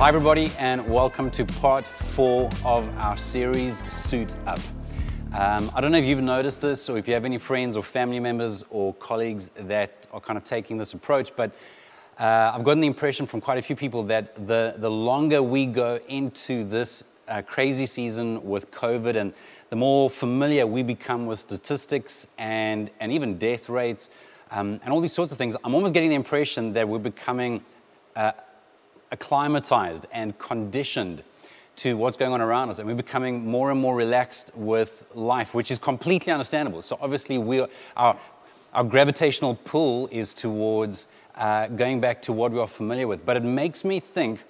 Hi, everybody, and welcome to part four of our series, Suit Up. Um, I don't know if you've noticed this or if you have any friends or family members or colleagues that are kind of taking this approach, but uh, I've gotten the impression from quite a few people that the, the longer we go into this uh, crazy season with COVID and the more familiar we become with statistics and, and even death rates um, and all these sorts of things, I'm almost getting the impression that we're becoming uh, acclimatized and conditioned to what's going on around us, and we're becoming more and more relaxed with life, which is completely understandable. So obviously, we our our gravitational pull is towards uh, going back to what we are familiar with. But it makes me think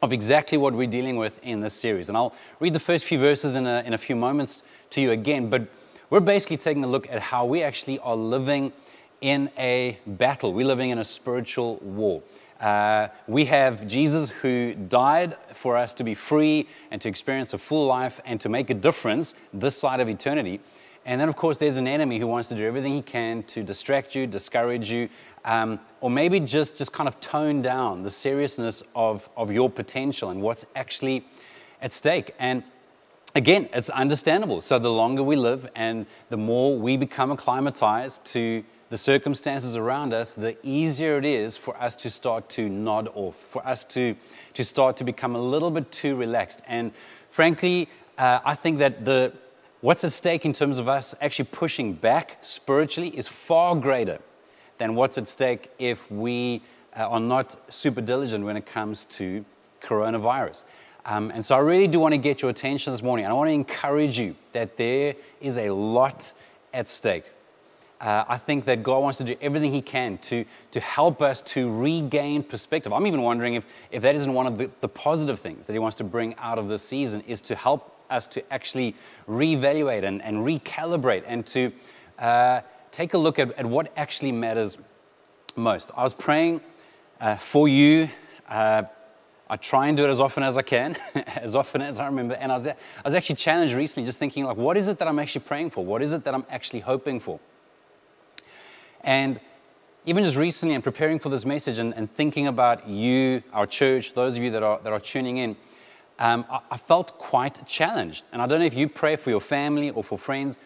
of exactly what we're dealing with in this series, and I'll read the first few verses in a, in a few moments to you again. But we're basically taking a look at how we actually are living in a battle. We're living in a spiritual war. Uh, we have Jesus who died for us to be free and to experience a full life and to make a difference this side of eternity. And then, of course, there's an enemy who wants to do everything he can to distract you, discourage you, um, or maybe just, just kind of tone down the seriousness of, of your potential and what's actually at stake. And again, it's understandable. So, the longer we live and the more we become acclimatized to the circumstances around us, the easier it is for us to start to nod off, for us to, to start to become a little bit too relaxed. And frankly, uh, I think that the, what's at stake in terms of us actually pushing back spiritually is far greater than what's at stake if we uh, are not super diligent when it comes to coronavirus. Um, and so I really do want to get your attention this morning. And I want to encourage you that there is a lot at stake uh, I think that God wants to do everything He can to, to help us to regain perspective. I'm even wondering if, if that isn't one of the, the positive things that He wants to bring out of this season, is to help us to actually reevaluate and, and recalibrate and to uh, take a look at, at what actually matters most. I was praying uh, for you. Uh, I try and do it as often as I can, as often as I remember. And I was, I was actually challenged recently just thinking, like, what is it that I'm actually praying for? What is it that I'm actually hoping for? And even just recently, and preparing for this message and, and, thinking about you, our church, those of you that are, that are tuning in, um, I, I, felt quite challenged. And I don't know if you pray for your family or for friends.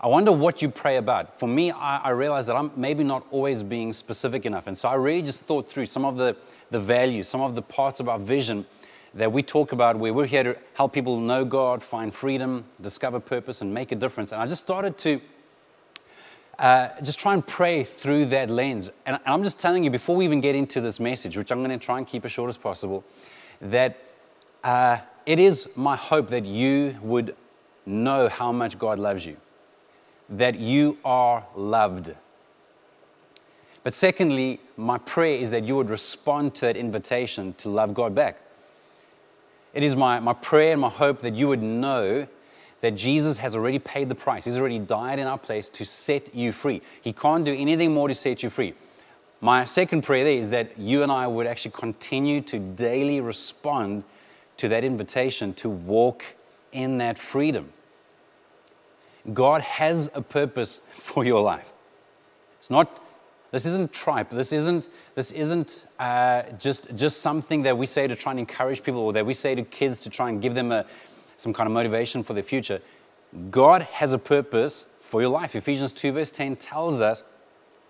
I wonder what you pray about. For me, I, I realized that I'm maybe not always being specific enough. And so I really just thought through some of the, the values, some of the parts of our vision that we talk about where we're here to help people know God, find freedom, discover purpose, and make a difference. And I just started to uh, just try and pray through that lens. And I'm just telling you, before we even get into this message, which I'm going to try and keep as short as possible, that uh, it is my hope that you would know how much God loves you, that you are loved. But secondly, my prayer is that you would respond to that invitation to love God back. It is my, my prayer and my hope that you would know that Jesus has already paid the price. He's already died in our place to set you free. He can't do anything more to set you free. My second prayer there is that you and I would actually continue to daily respond to that invitation to walk in that freedom. God has a purpose for your life. It's not, this isn't tripe. This isn't, this isn't uh, just, just something that we say to try and encourage people or that we say to kids to try and give them a, some kind of motivation for the future. God has a purpose for your life. Ephesians 2, verse 10 tells us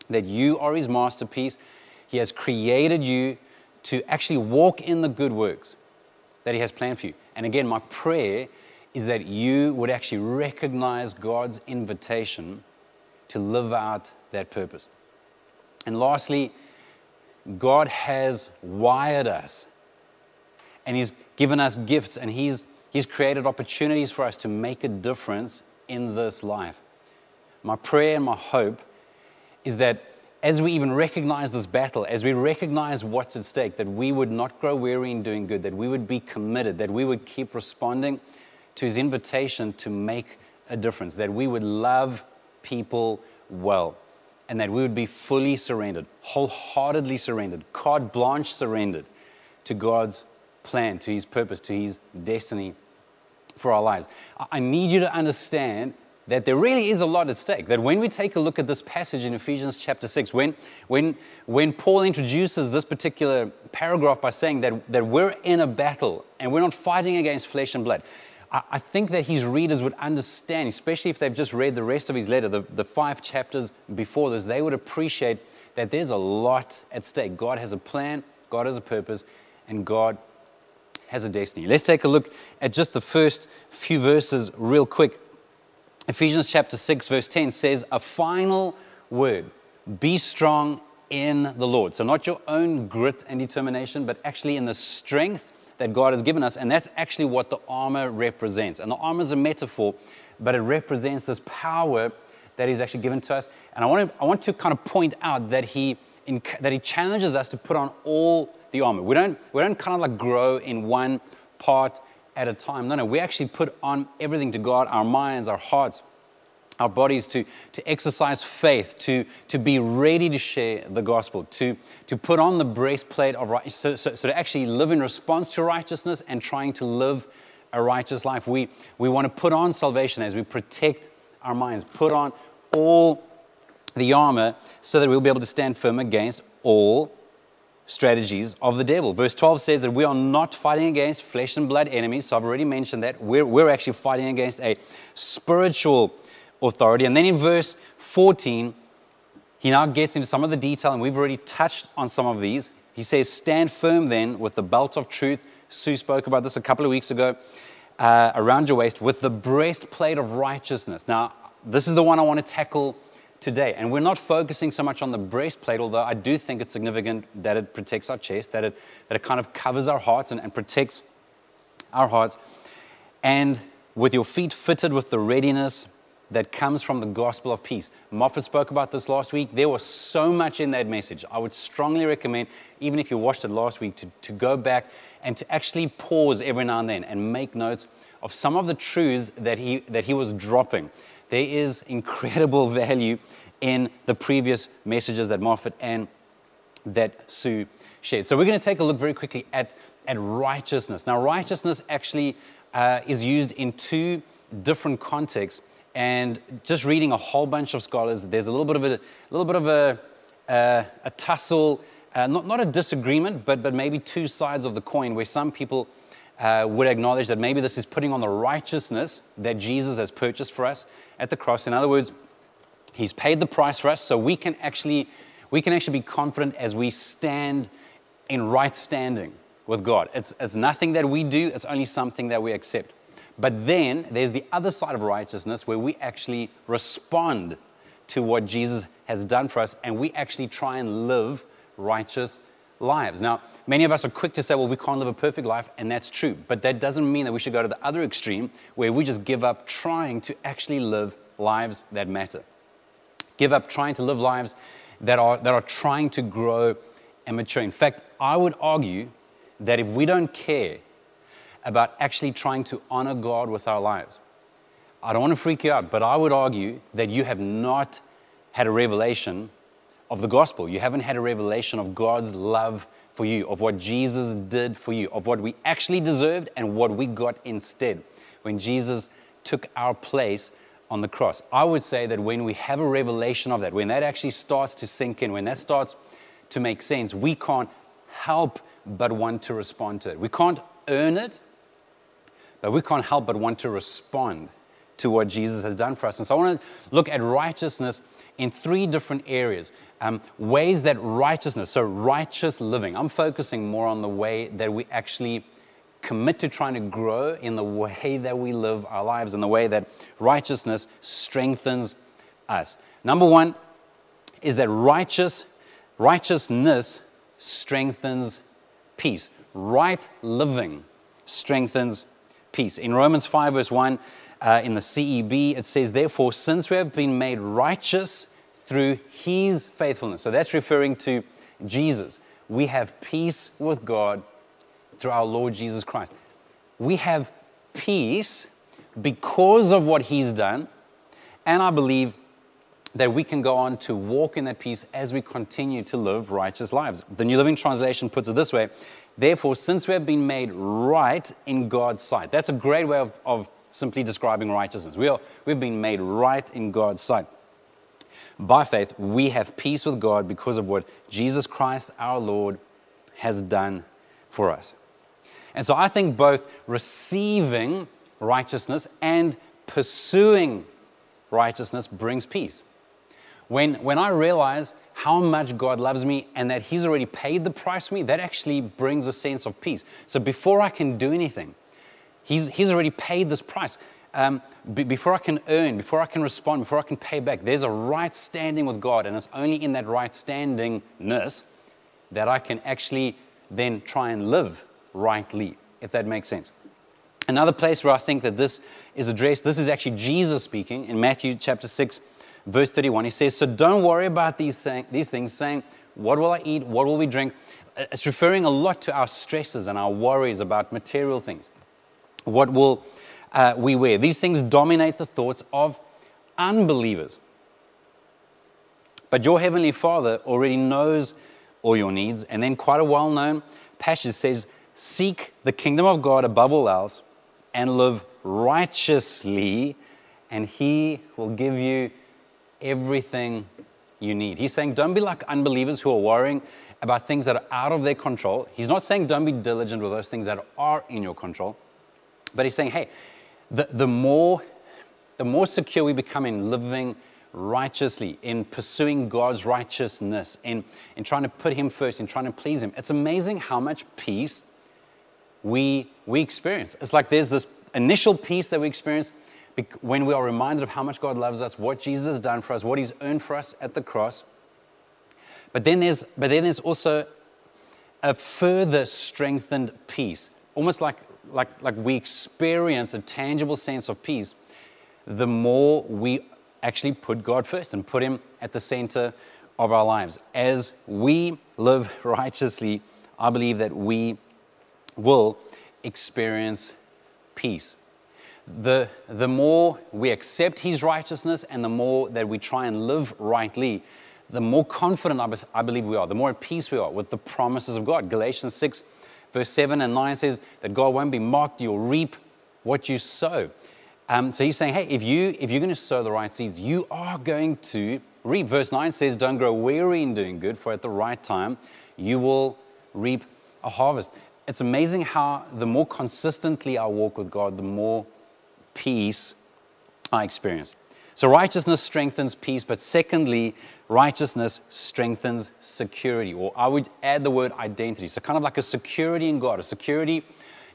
that you are His masterpiece. He has created you to actually walk in the good works that He has planned for you. And again, my prayer is that you would actually recognize God's invitation to live out that purpose. And lastly, God has wired us and He's given us gifts and He's He's created opportunities for us to make a difference in this life. My prayer and my hope is that as we even recognize this battle, as we recognize what's at stake, that we would not grow weary in doing good, that we would be committed, that we would keep responding to his invitation to make a difference, that we would love people well, and that we would be fully surrendered, wholeheartedly surrendered, carte blanche surrendered to God's plan, to His purpose, to His destiny for our lives. I need you to understand that there really is a lot at stake. That when we take a look at this passage in Ephesians chapter 6, when, when, when Paul introduces this particular paragraph by saying that, that we're in a battle and we're not fighting against flesh and blood, I, I think that his readers would understand, especially if they've just read the rest of his letter, the, the five chapters before this, they would appreciate that there's a lot at stake. God has a plan, God has a purpose, and God has a destiny. Let's take a look at just the first few verses real quick. Ephesians chapter 6, verse 10 says, A final word be strong in the Lord. So, not your own grit and determination, but actually in the strength that God has given us. And that's actually what the armor represents. And the armor is a metaphor, but it represents this power that He's actually given to us. And I want to, I want to kind of point out that he, that he challenges us to put on all the armor. We don't, we don't kind of like grow in one part at a time. No, no, we actually put on everything to God our minds, our hearts, our bodies to, to exercise faith, to, to be ready to share the gospel, to, to put on the breastplate of righteousness, so, so, so to actually live in response to righteousness and trying to live a righteous life. We, we want to put on salvation as we protect our minds, put on all the armor so that we'll be able to stand firm against all strategies of the devil. Verse 12 says that we are not fighting against flesh and blood enemies. So I've already mentioned that. We're, we're actually fighting against a spiritual authority. And then in verse 14, he now gets into some of the detail, and we've already touched on some of these. He says, Stand firm then with the belt of truth. Sue spoke about this a couple of weeks ago. Uh, around your waist with the breastplate of righteousness. Now, this is the one I want to tackle today. And we're not focusing so much on the breastplate, although I do think it's significant that it protects our chest, that it, that it kind of covers our hearts and, and protects our hearts. And with your feet fitted with the readiness that comes from the gospel of peace. Moffat spoke about this last week. There was so much in that message. I would strongly recommend, even if you watched it last week, to, to go back and to actually pause every now and then and make notes of some of the truths that he, that he was dropping there is incredible value in the previous messages that Moffat and that Sue shared. So we're going to take a look very quickly at, at righteousness. Now, righteousness actually uh, is used in two different contexts. And just reading a whole bunch of scholars, there's a little bit of a, a little bit of a, uh, a tussle, uh, not, not a disagreement, but, but maybe two sides of the coin where some people uh, would acknowledge that maybe this is putting on the righteousness that Jesus has purchased for us at the cross. In other words, He's paid the price for us, so we can actually we can actually be confident as we stand in right standing with God. It's, it's nothing that we do, it's only something that we accept. But then there's the other side of righteousness where we actually respond to what Jesus has done for us and we actually try and live righteous lives. Now, many of us are quick to say, well, we can't live a perfect life, and that's true. But that doesn't mean that we should go to the other extreme where we just give up trying to actually live lives that matter. Give up trying to live lives that are, that are trying to grow and mature. In fact, I would argue that if we don't care about actually trying to honor God with our lives, I don't want to freak you out, but I would argue that you have not had a revelation of the gospel. You haven't had a revelation of God's love for you, of what Jesus did for you, of what we actually deserved and what we got instead when Jesus took our place on the cross. I would say that when we have a revelation of that, when that actually starts to sink in, when that starts to make sense, we can't help but want to respond to it. We can't earn it, but we can't help but want to respond to what Jesus has done for us. And so I want to look at righteousness in three different areas. Um, ways that righteousness, so righteous living, I'm focusing more on the way that we actually commit to trying to grow in the way that we live our lives, and the way that righteousness strengthens us. Number one is that righteous, righteousness strengthens peace. Right living strengthens peace. In Romans 5, verse 1, uh, in the CEB, it says, Therefore, since we have been made righteous through his faithfulness. So that's referring to Jesus. We have peace with God through our Lord Jesus Christ. We have peace because of what he's done, and I believe that we can go on to walk in that peace as we continue to live righteous lives. The New Living Translation puts it this way Therefore, since we have been made right in God's sight, that's a great way of, of, simply describing righteousness. We are, we've been made right in God's sight. By faith, we have peace with God because of what Jesus Christ our Lord has done for us. And so I think both receiving righteousness and pursuing righteousness brings peace. When, when I realize how much God loves me and that He's already paid the price for me, that actually brings a sense of peace. So before I can do anything, He's, he's already paid this price. Um, before I can earn, before I can respond, before I can pay back, there's a right standing with God, and it's only in that right standingness that I can actually then try and live rightly, if that makes sense. Another place where I think that this is addressed, this is actually Jesus speaking in Matthew chapter 6, verse 31. He says, So don't worry about these, thing, these things, saying, What will I eat? What will we drink? Uh, it's referring a lot to our stresses and our worries about material things. What will uh, we wear? These things dominate the thoughts of unbelievers. But your Heavenly Father already knows all your needs. And then, quite a well known passage says, Seek the kingdom of God above all else and live righteously, and He will give you everything you need. He's saying, Don't be like unbelievers who are worrying about things that are out of their control. He's not saying, Don't be diligent with those things that are in your control. But he's saying, Hey, the, the, more, the more secure we become in living righteously, in pursuing God's righteousness, in, in trying to put Him first, in trying to please Him, it's amazing how much peace we, we experience. It's like there's this initial peace that we experience when we are reminded of how much God loves us, what Jesus has done for us, what He's earned for us at the cross. But then there's, but then there's also a further strengthened peace, almost like, like, like we experience a tangible sense of peace the more we actually put God first and put Him at the center of our lives. As we live righteously, I believe that we will experience peace. The, the more we accept His righteousness and the more that we try and live rightly, the more confident I, be, I believe we are, the more at peace we are with the promises of God. Galatians 6, verse 7 and 9 says that God won't be mocked, you'll reap what you sow. Um, so he's saying, hey, if, you, if you're going to sow the right seeds, you are going to reap. Verse 9 says, don't grow weary in doing good, for at the right time you will reap a harvest. It's amazing how the more consistently I walk with God, the more peace I experience. So righteousness strengthens peace, but secondly, righteousness strengthens security, or I would add the word identity. So kind of like a security in God, a security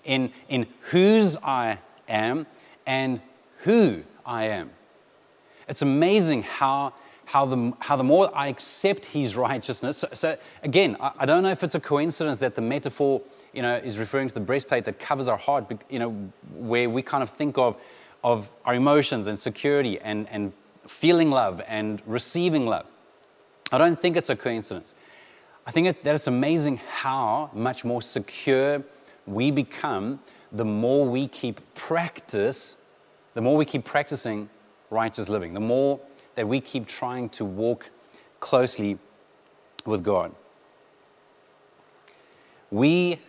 in, in whose I am and who I am. It's amazing how, how, the, how the more I accept His righteousness. So, so again, I, I, don't know if it's a coincidence that the metaphor you know, is referring to the breastplate that covers our heart, you know, where we kind of think of, of our emotions and security and, and feeling love and receiving love. I don't think it's a coincidence. I think that it's amazing how much more secure we become the more we keep practice, the more we keep practicing righteous living, the more that we keep trying to walk closely with God. We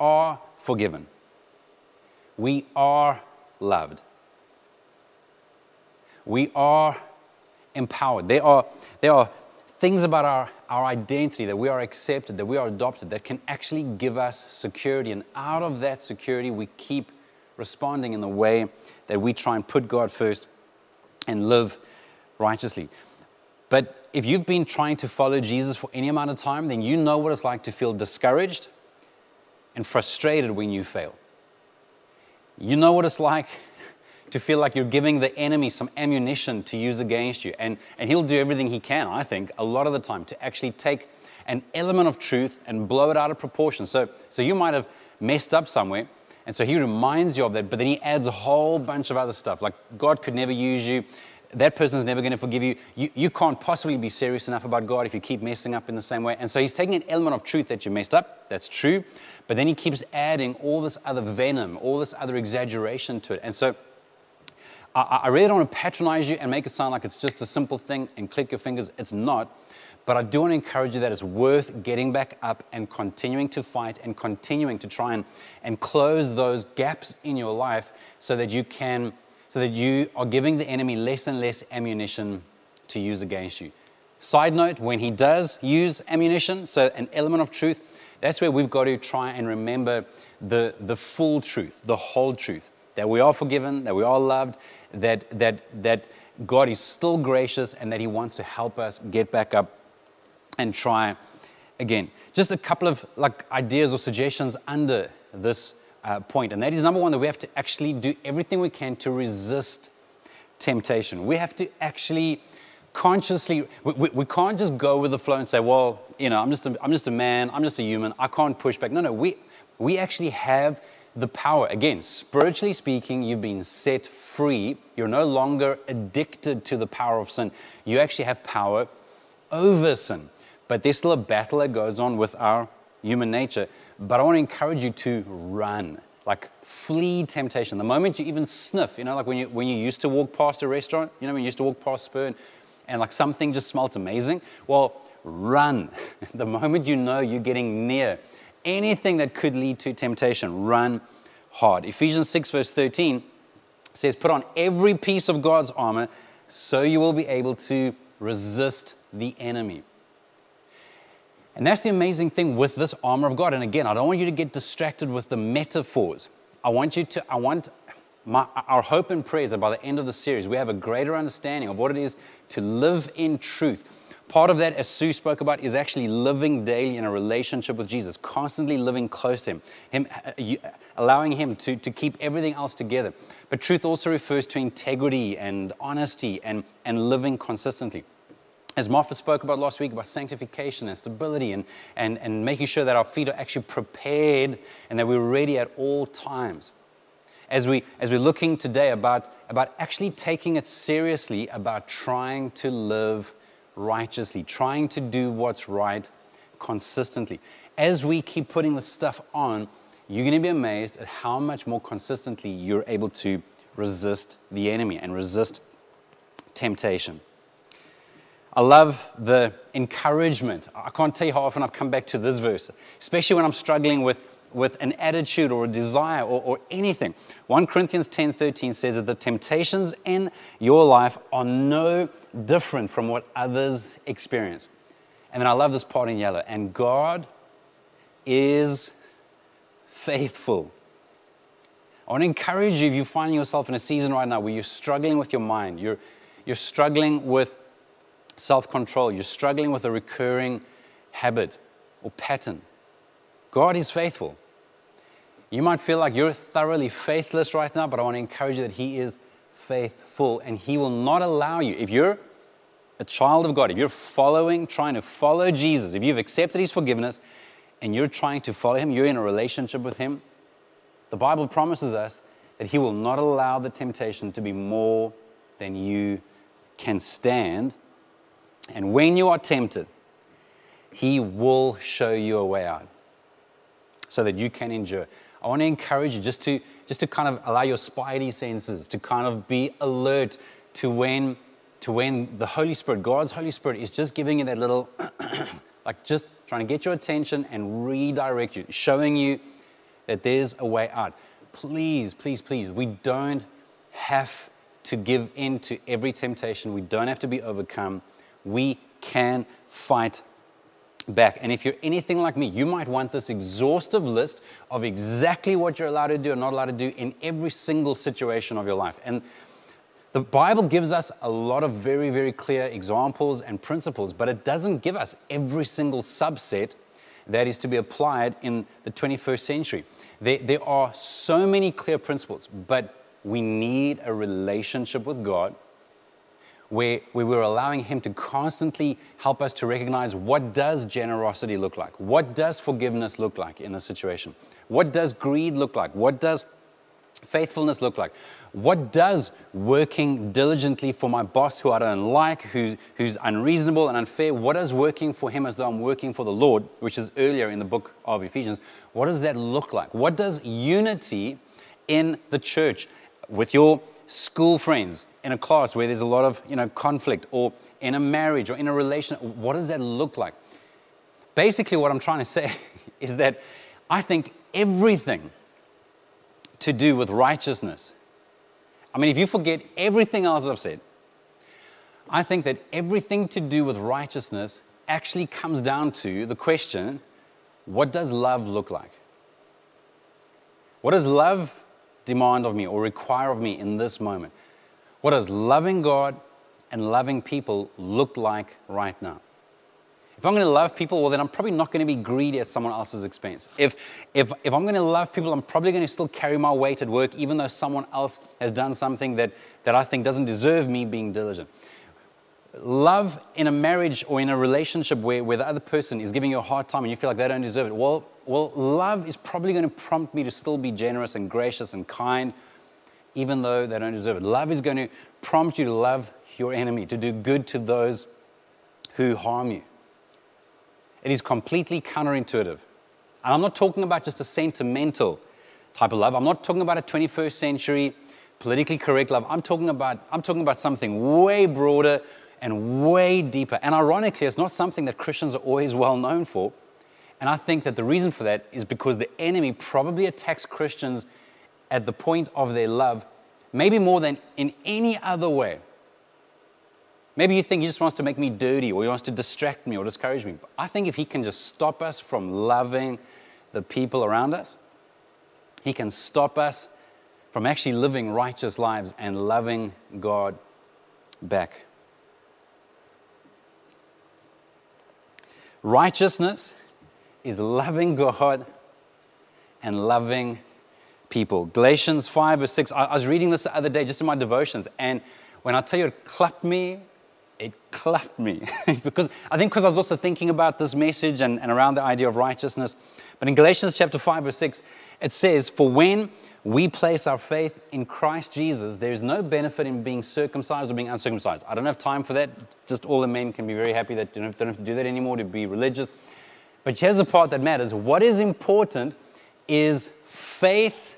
are forgiven. We are loved. We are empowered. There are, there are things about our, our identity that we are accepted, that we are adopted, that can actually give us security. And out of that security, we keep responding in the way that we try and put God first and live righteously. But if you've been trying to follow Jesus for any amount of time, then you know what it's like to feel discouraged and frustrated when you fail. You know what it's like to feel like you're giving the enemy some ammunition to use against you. And, and he'll do everything he can, I think, a lot of the time to actually take an element of truth and blow it out of proportion. So, so you might have messed up somewhere, and so he reminds you of that, but then he adds a whole bunch of other stuff. Like God could never use you. That person's never going to forgive you. you. You can't possibly be serious enough about God if you keep messing up in the same way. And so he's taking an element of truth that you messed up. That's true. But then he keeps adding all this other venom, all this other exaggeration to it. And so I, I really don't want to patronize you and make it sound like it's just a simple thing and click your fingers. It's not. But I do want to encourage you that it's worth getting back up and continuing to fight and continuing to try and, and close those gaps in your life so that you can, so that you are giving the enemy less and less ammunition to use against you. Side note, when he does use ammunition, so an element of truth, that's where we've got to try and remember the, the full truth, the whole truth, that we are forgiven, that we are loved, that, that, that God is still gracious, and that he wants to help us get back up and try again. Just a couple of like ideas or suggestions under this uh, point, and that is number one that we have to actually do everything we can to resist temptation. We have to actually consciously, we, we, we, can't just go with the flow and say, well, you know, I'm just, a, I'm just a man, I'm just a human, I can't push back. No, no, we, we actually have the power. Again, spiritually speaking, you've been set free. You're no longer addicted to the power of sin. You actually have power over sin. But there's still a battle that goes on with our human nature. But I want to encourage you to run, like flee temptation. The moment you even sniff, you know, like when you, when you used to walk past a restaurant, you know, when you used to walk past Spur and, and like something just smelt amazing, well, run. the moment you know you're getting near anything that could lead to temptation, run hard. Ephesians 6, verse 13 says, Put on every piece of God's armor so you will be able to resist the enemy. And that's the amazing thing with this armor of God. And again, I don't want you to get distracted with the metaphors. I want you to, I want my, our hope and prayer is that by the end of the series, we have a greater understanding of what it is to live in truth. Part of that, as Sue spoke about, is actually living daily in a relationship with Jesus, constantly living close to Him, him uh, allowing Him to, to keep everything else together. But truth also refers to integrity and honesty and, and living consistently as Moffat spoke about last week about sanctification and stability and, and, and making sure that our feet are actually prepared and that we're ready at all times. As, we, as we're looking today about, about actually taking it seriously about trying to live righteously, trying to do what's right consistently. As we keep putting this stuff on, you're going to be amazed at how much more consistently you're able to resist the enemy and resist temptation. I love the encouragement. I can't tell you how often I've come back to this verse, especially when I'm struggling with, with an attitude or a desire or, or anything. 1 Corinthians 10 13 says that the temptations in your life are no different from what others experience. And then I love this part in yellow. And God is faithful. I want to encourage you if you're finding yourself in a season right now where you're struggling with your mind, you're, you're struggling with self control, you're struggling with a recurring habit or pattern, God is faithful. You might feel like you're thoroughly faithless right now, but I want to encourage you that He is faithful and He will not allow you. If you're a child of God, if you're following, trying to follow Jesus, if you've accepted His forgiveness and you're trying to follow Him, you're in a relationship with Him, the Bible promises us that He will not allow the temptation to be more than you can stand and when you are tempted, He will show you a way out so that you can endure. I want to encourage you just to, just to kind of allow your spidey senses to kind of be alert to when, to when the Holy Spirit, God's Holy Spirit, is just giving you that little, like just trying to get your attention and redirect you, showing you that there's a way out. Please, please, please, we don't have to give in to every temptation. We don't have to be overcome we can fight back. And if you're anything like me, you might want this exhaustive list of exactly what you're allowed to do and not allowed to do in every single situation of your life. And the Bible gives us a lot of very, very clear examples and principles, but it doesn't give us every single subset that is to be applied in the 21st century. There, there are so many clear principles, but we need a relationship with God where, where we're allowing Him to constantly help us to recognize what does generosity look like? What does forgiveness look like in a situation? What does greed look like? What does faithfulness look like? What does working diligently for my boss who I don't like, who, who's unreasonable and unfair, what does working for him as though I'm working for the Lord, which is earlier in the book of Ephesians, what does that look like? What does unity in the church with your school friends, in a class where there's a lot of you know, conflict, or in a marriage, or in a relation, what does that look like? Basically, what I'm trying to say is that I think everything to do with righteousness, I mean, if you forget everything else I've said, I think that everything to do with righteousness actually comes down to the question what does love look like? What does love demand of me or require of me in this moment? What does loving God and loving people look like right now? If I'm going to love people, well, then I'm probably not going to be greedy at someone else's expense. If, if, if I'm going to love people, I'm probably going to still carry my weight at work, even though someone else has done something that, that I think doesn't deserve me being diligent. Love in a marriage or in a relationship where, where the other person is giving you a hard time and you feel like they don't deserve it, well, well, love is probably going to prompt me to still be generous and gracious and kind, even though they don't deserve it. Love is going to prompt you to love your enemy, to do good to those who harm you. It is completely counterintuitive. And I'm not talking about just a sentimental type of love. I'm not talking about a 21st century politically correct love. I'm talking about, I'm talking about something way broader and way deeper. And ironically, it's not something that Christians are always well known for. And I think that the reason for that is because the enemy probably attacks Christians at the point of their love, maybe more than in any other way. Maybe you think he just wants to make me dirty or he wants to distract me or discourage me. But I think if he can just stop us from loving the people around us, he can stop us from actually living righteous lives and loving God back. Righteousness is loving God and loving people. Galatians 5 or 6, I was reading this the other day just in my devotions, and when I tell you it clapped me it clapped me because I think because I was also thinking about this message and, and around the idea of righteousness. But in Galatians chapter 5, or 6, it says, For when we place our faith in Christ Jesus, there is no benefit in being circumcised or being uncircumcised. I don't have time for that. Just all the men can be very happy that you don't have to do that anymore to be religious. But here's the part that matters. What is important is faith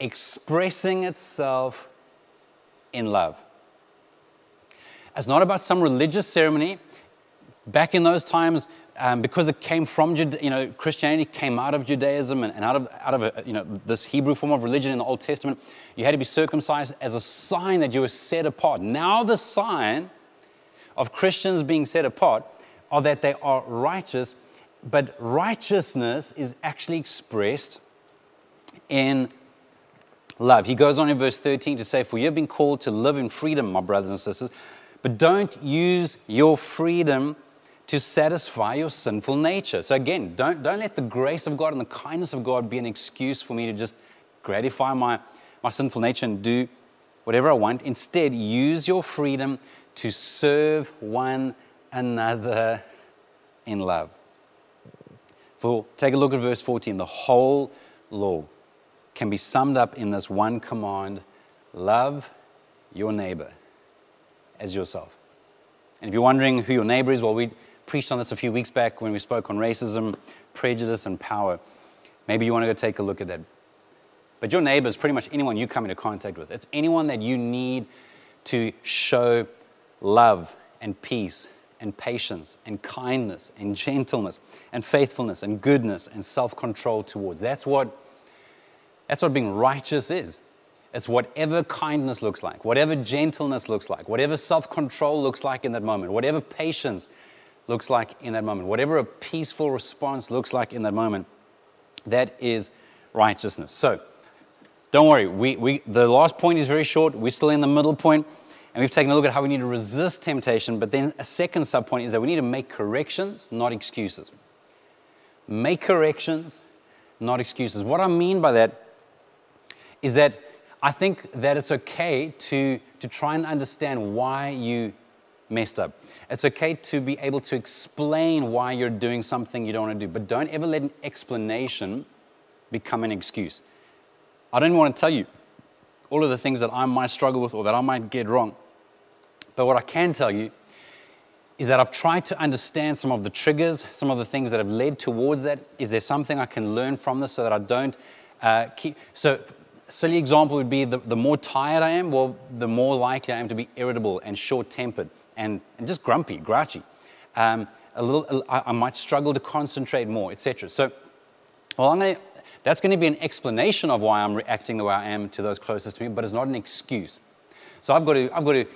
expressing itself in love. It's not about some religious ceremony. Back in those times, um, because it came from, you know, Christianity came out of Judaism and, and out of, out of a, you know, this Hebrew form of religion in the Old Testament, you had to be circumcised as a sign that you were set apart. Now the sign of Christians being set apart are that they are righteous, but righteousness is actually expressed in love. He goes on in verse 13 to say, For you have been called to live in freedom, my brothers and sisters. But don't use your freedom to satisfy your sinful nature. So again, don't, don't let the grace of God and the kindness of God be an excuse for me to just gratify my, my sinful nature and do whatever I want. Instead, use your freedom to serve one another in love. For take a look at verse 14. The whole law can be summed up in this one command love your neighbor as yourself. And if you're wondering who your neighbor is, well, we preached on this a few weeks back when we spoke on racism, prejudice, and power. Maybe you want to go take a look at that. But your neighbor is pretty much anyone you come into contact with. It's anyone that you need to show love and peace and patience and kindness and gentleness and faithfulness and goodness and self-control towards. That's what, that's what being righteous is. It's whatever kindness looks like, whatever gentleness looks like, whatever self control looks like in that moment, whatever patience looks like in that moment, whatever a peaceful response looks like in that moment. That is righteousness. So, don't worry, we, we, the last point is very short. We're still in the middle point, and we've taken a look at how we need to resist temptation. But then a second sub point is that we need to make corrections, not excuses. Make corrections, not excuses. What I mean by that is that I think that it's okay to, to try and understand why you messed up. It's okay to be able to explain why you're doing something you don't want to do, but don't ever let an explanation become an excuse. I don't want to tell you all of the things that I might struggle with or that I might get wrong. But what I can tell you is that I've tried to understand some of the triggers, some of the things that have led towards that. Is there something I can learn from this so that I don't uh, keep. So, silly example would be the, the more tired I am, well, the more likely I am to be irritable and short tempered and, and just grumpy, grouchy. Um, a little, I, I might struggle to concentrate more, etc. So, well, I'm gonna, that's going to be an explanation of why I'm reacting the way I am to those closest to me, but it's not an excuse. So I've got to, I've got to,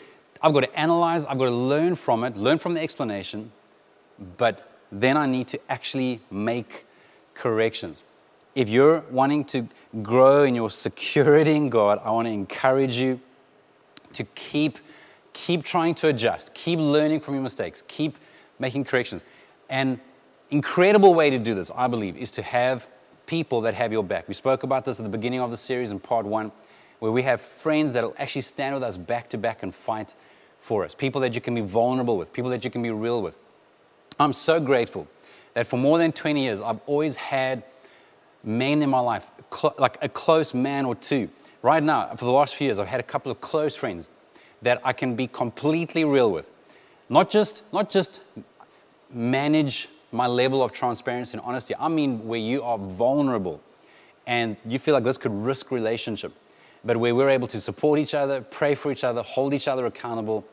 I've got to analyze, I've got to learn from it, learn from the explanation, but then I need to actually make corrections. If you're wanting to grow in your security in God, I want to encourage you to keep, keep trying to adjust, keep learning from your mistakes, keep making corrections. And incredible way to do this, I believe, is to have people that have your back. We spoke about this at the beginning of the series in part one, where we have friends that will actually stand with us back to back and fight for us. People that you can be vulnerable with, people that you can be real with. I'm so grateful that for more than 20 years, I've always had men in my life, like a close man or two. Right now, for the last few years, I've had a couple of close friends that I can be completely real with. Not just, not just manage my level of transparency and honesty. I mean, where you are vulnerable and you feel like this could risk relationship, but where we're able to support each other, pray for each other, hold each other accountable.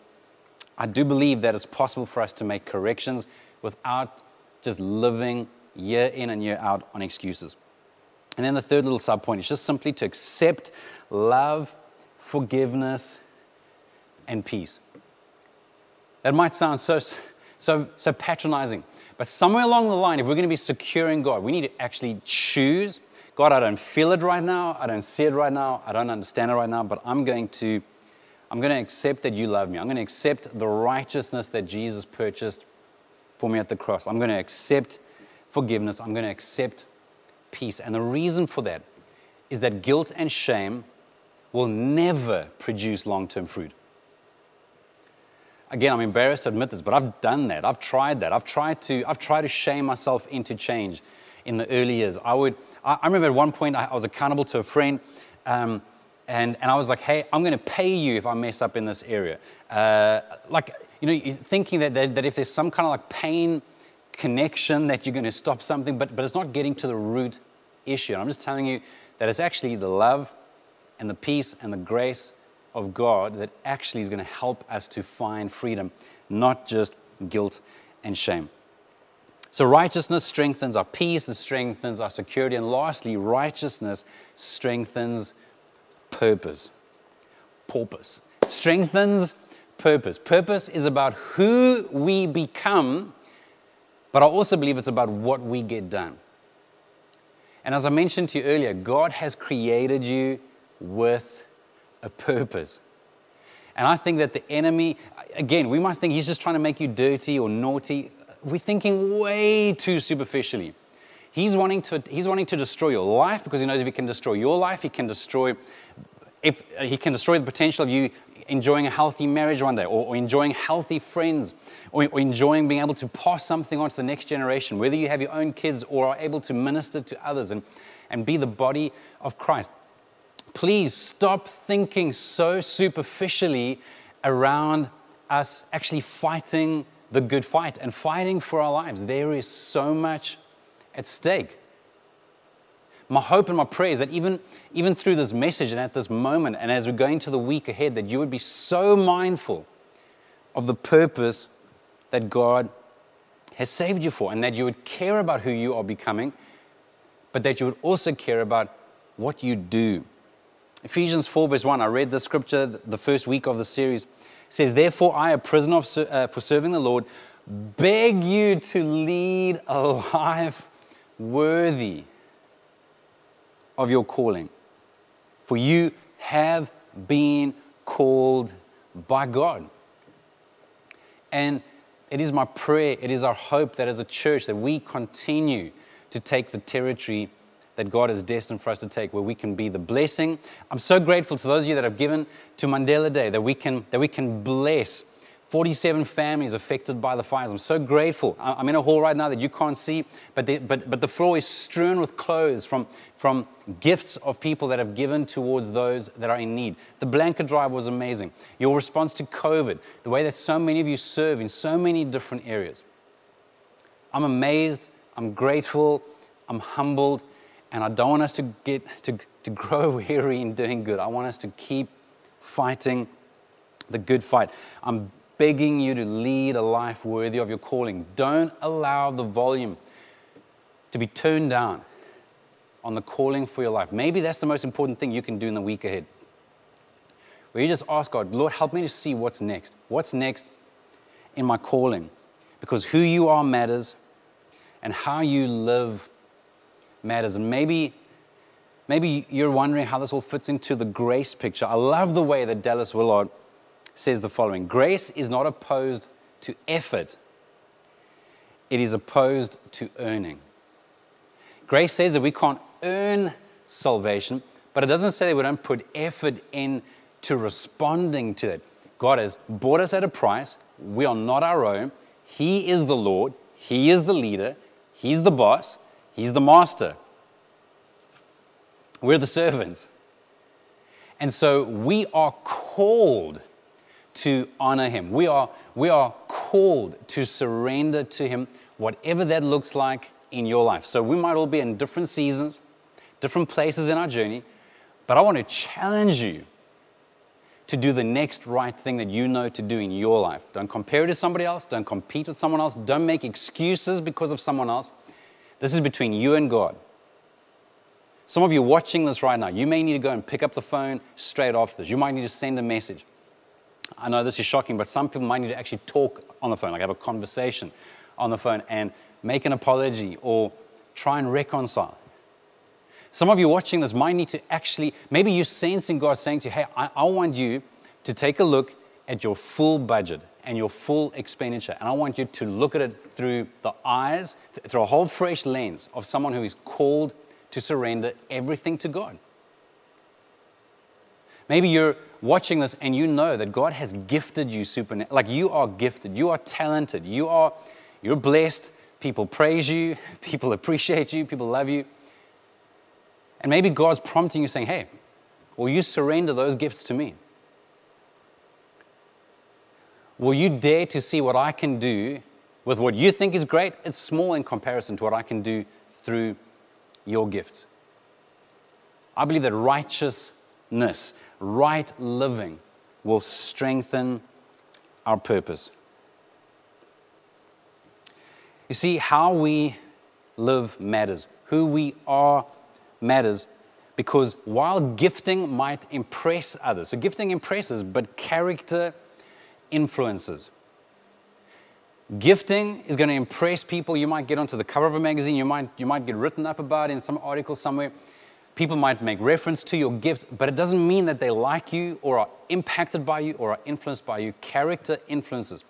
I do believe that it's possible for us to make corrections without just living year in and year out on excuses. And then the third little sub point is just simply to accept love, forgiveness, and peace. That might sound so, so, so patronizing, but somewhere along the line, if we're going to be secure in God, we need to actually choose God, I don't feel it right now, I don't see it right now, I don't understand it right now, but I'm going to I'm going to accept that you love me. I'm going to accept the righteousness that Jesus purchased for me at the cross. I'm going to accept forgiveness. I'm going to accept peace. And the reason for that is that guilt and shame will never produce long term fruit. Again, I'm embarrassed to admit this, but I've done that. I've tried that. I've tried to, I've tried to shame myself into change in the early years. I would, I, I remember at one point I, I was accountable to a friend, um, and, and I was like, hey, I'm going to pay you if I mess up in this area. Uh, like, you know, thinking that, that, that if there's some kind of like pain connection that you're going to stop something, but, but it's not getting to the root issue. And I'm just telling you that it's actually the love and the peace and the grace of God that actually is going to help us to find freedom, not just guilt and shame. So, righteousness strengthens our peace and strengthens our security. And lastly, righteousness strengthens purpose. Purpose. strengthens purpose. Purpose is about who we become, but I also believe it's about what we get done. And as I mentioned to you earlier, God has created you with a purpose. And I think that the enemy, again, we might think he's just trying to make you dirty or naughty. We're thinking way too superficially. He's wanting to, he's wanting to destroy your life because he knows if he can destroy your life, he can destroy, if, he can destroy the potential of you enjoying a healthy marriage one day or, or enjoying healthy friends or, or enjoying being able to pass something on to the next generation, whether you have your own kids or are able to minister to others and, and be the body of Christ please stop thinking so superficially around us actually fighting the good fight and fighting for our lives. There is so much at stake. My hope and my prayer is that even, even through this message and at this moment, and as we're going to the week ahead, that you would be so mindful of the purpose that God has saved you for, and that you would care about who you are becoming, but that you would also care about what you do Ephesians 4, verse 1, I read the scripture the first week of the series. says, Therefore, I, a prisoner of, uh, for serving the Lord, beg you to lead a life worthy of your calling. For you have been called by God. And it is my prayer, it is our hope that as a church that we continue to take the territory that God has destined for us to take, where we can be the blessing. I'm so grateful to those of you that have given to Mandela Day, that we can, that we can bless 47 families affected by the fires. I'm so grateful. I'm in a hall right now that you can't see, but the, but, but the floor is strewn with clothes from, from gifts of people that have given towards those that are in need. The blanket drive was amazing. Your response to COVID, the way that so many of you serve in so many different areas. I'm amazed, I'm grateful, I'm humbled, And I don't want us to get to, to grow weary in doing good. I want us to keep fighting the good fight. I'm begging you to lead a life worthy of your calling. Don't allow the volume to be turned down on the calling for your life. Maybe that's the most important thing you can do in the week ahead. Where you just ask God, Lord, help me to see what's next. What's next in my calling? Because who you are matters and how you live matters. And maybe, maybe you're wondering how this all fits into the grace picture. I love the way that Dallas Willard says the following Grace is not opposed to effort, it is opposed to earning. Grace says that we can't earn salvation, but it doesn't say that we don't put effort into responding to it. God has bought us at a price. We are not our own. He is the Lord. He is the leader. He's the boss. He's the master. We're the servants. And so we are called to honor Him. We are, we are called to surrender to Him, whatever that looks like in your life. So we might all be in different seasons, different places in our journey, but I want to challenge you to do the next right thing that you know to do in your life. Don't compare it to somebody else, don't compete with someone else, don't make excuses because of someone else. This is between you and God. Some of you watching this right now, you may need to go and pick up the phone straight after this. You might need to send a message. I know this is shocking, but some people might need to actually talk on the phone, like have a conversation on the phone and make an apology or try and reconcile. Some of you watching this might need to actually, maybe you're sensing God saying to you, hey, I, I want you to take a look at your full budget and your full expenditure. And I want you to look at it through the eyes, through a whole fresh lens of someone who is called to surrender everything to God. Maybe you're watching this and you know that God has gifted you supernaturally. Like you are gifted, you are talented, you are you're blessed. People praise you, people appreciate you, people love you. And maybe God's prompting you saying, "Hey, will you surrender those gifts to me? Will you dare to see what I can do with what you think is great? It's small in comparison to what I can do through your gifts. I believe that righteousness, right living will strengthen our purpose. You see, how we live matters, who we are matters, because while gifting might impress others, so gifting impresses, but character influences. Gifting is going to impress people. You might get onto the cover of a magazine, you might, you might get written up about in some article somewhere. People might make reference to your gifts, but it doesn't mean that they like you or are impacted by you or are influenced by you. Character influences.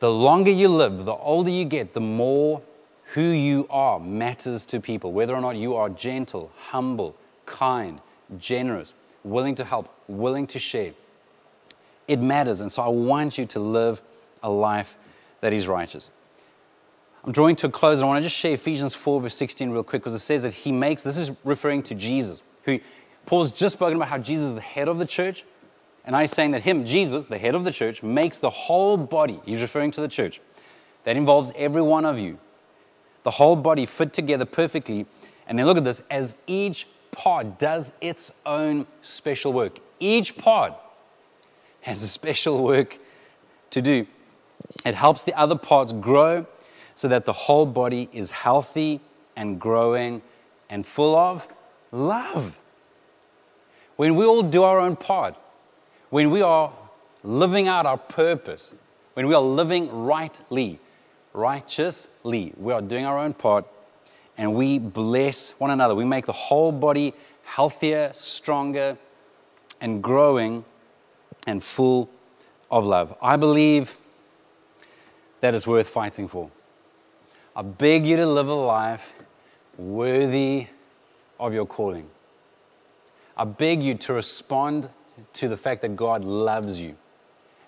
The longer you live, the older you get, the more who you are matters to people. Whether or not you are gentle, humble, kind, generous, willing to help, willing to share, it matters. And so I want you to live a life that is righteous. I'm drawing to a close, and I want to just share Ephesians 4, verse 16, real quick, because it says that he makes, this is referring to Jesus, who Paul's just spoken about how Jesus is the head of the church. And I'm saying that him, Jesus, the head of the church, makes the whole body, he's referring to the church, that involves every one of you, the whole body fit together perfectly. And then look at this as each part does its own special work. Each part has a special work to do. It helps the other parts grow so that the whole body is healthy and growing and full of love. When we all do our own part, when we are living out our purpose, when we are living rightly, righteously, we are doing our own part and we bless one another. We make the whole body healthier, stronger, and growing and full of love. I believe that is worth fighting for. I beg you to live a life worthy of your calling. I beg you to respond to the fact that God loves you,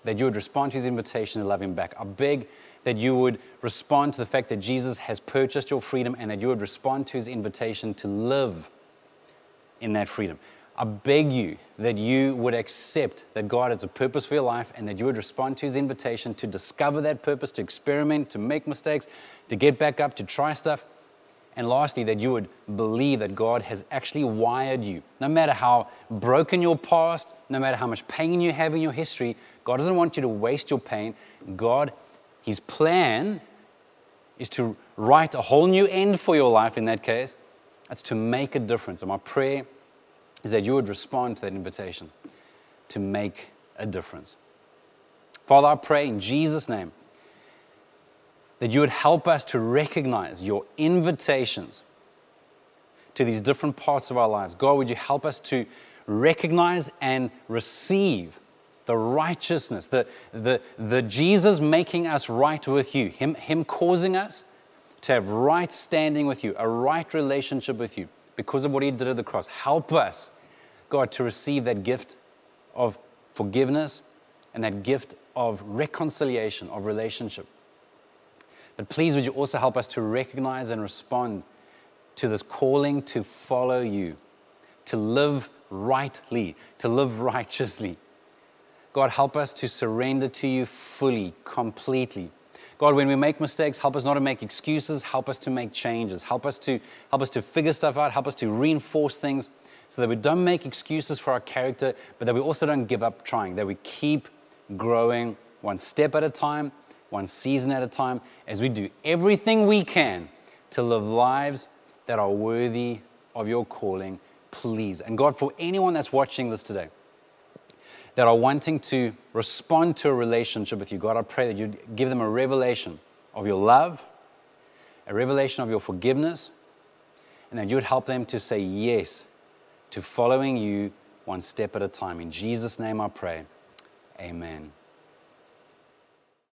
that you would respond to his invitation to love him back. I beg that you would respond to the fact that Jesus has purchased your freedom and that you would respond to his invitation to live in that freedom. I beg you that you would accept that God has a purpose for your life and that you would respond to his invitation to discover that purpose, to experiment, to make mistakes, to get back up, to try stuff, And lastly, that you would believe that God has actually wired you. No matter how broken your past, no matter how much pain you have in your history, God doesn't want you to waste your pain. God, His plan is to write a whole new end for your life in that case. That's to make a difference. And my prayer is that you would respond to that invitation to make a difference. Father, I pray in Jesus' name that you would help us to recognize your invitations to these different parts of our lives. God, would you help us to recognize and receive the righteousness, the, the, the Jesus making us right with you, him, him causing us to have right standing with you, a right relationship with you because of what He did at the cross. Help us, God, to receive that gift of forgiveness and that gift of reconciliation, of relationship. But please, would you also help us to recognize and respond to this calling to follow you, to live rightly, to live righteously. God, help us to surrender to you fully, completely. God, when we make mistakes, help us not to make excuses, help us to make changes, help us to help us to figure stuff out, help us to reinforce things so that we don't make excuses for our character, but that we also don't give up trying, that we keep growing one step at a time, one season at a time, as we do everything we can to live lives that are worthy of your calling, please. And God, for anyone that's watching this today, that are wanting to respond to a relationship with you, God, I pray that you'd give them a revelation of your love, a revelation of your forgiveness, and that you would help them to say yes to following you one step at a time. In Jesus' name I pray. Amen.